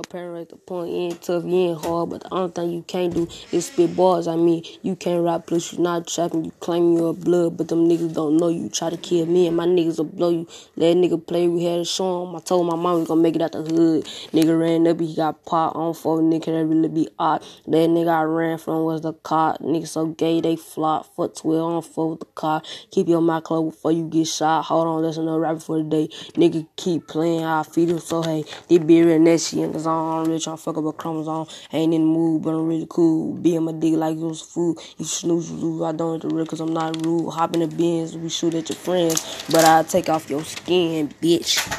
Your the point, you ain't tough, you ain't hard, but the only thing you can't do is spit bars. I mean, you can't rap, plus you not trapping, you claim you're blood, but them niggas don't know you. Try to kill me and my niggas will blow you. Let nigga play, we had a show him. I told my mom we gonna make it out the hood. Nigga ran up, he got pot on for nigga that really be odd. That nigga I ran from was the car. Nigga so gay, they flop. Fuck 12 on with the car. Keep your mouth closed before you get shot. Hold on, listen to rap for the day. Nigga keep playing, I feed him so hey, they be real shit in I'm really trying to fuck up a chromosome. ain't in the mood, but I'm really cool. Being my dick like it was food. You snooze, you lose. I don't the real cause I'm not rude. Hop in the bins, we shoot at your friends. But I take off your skin, bitch.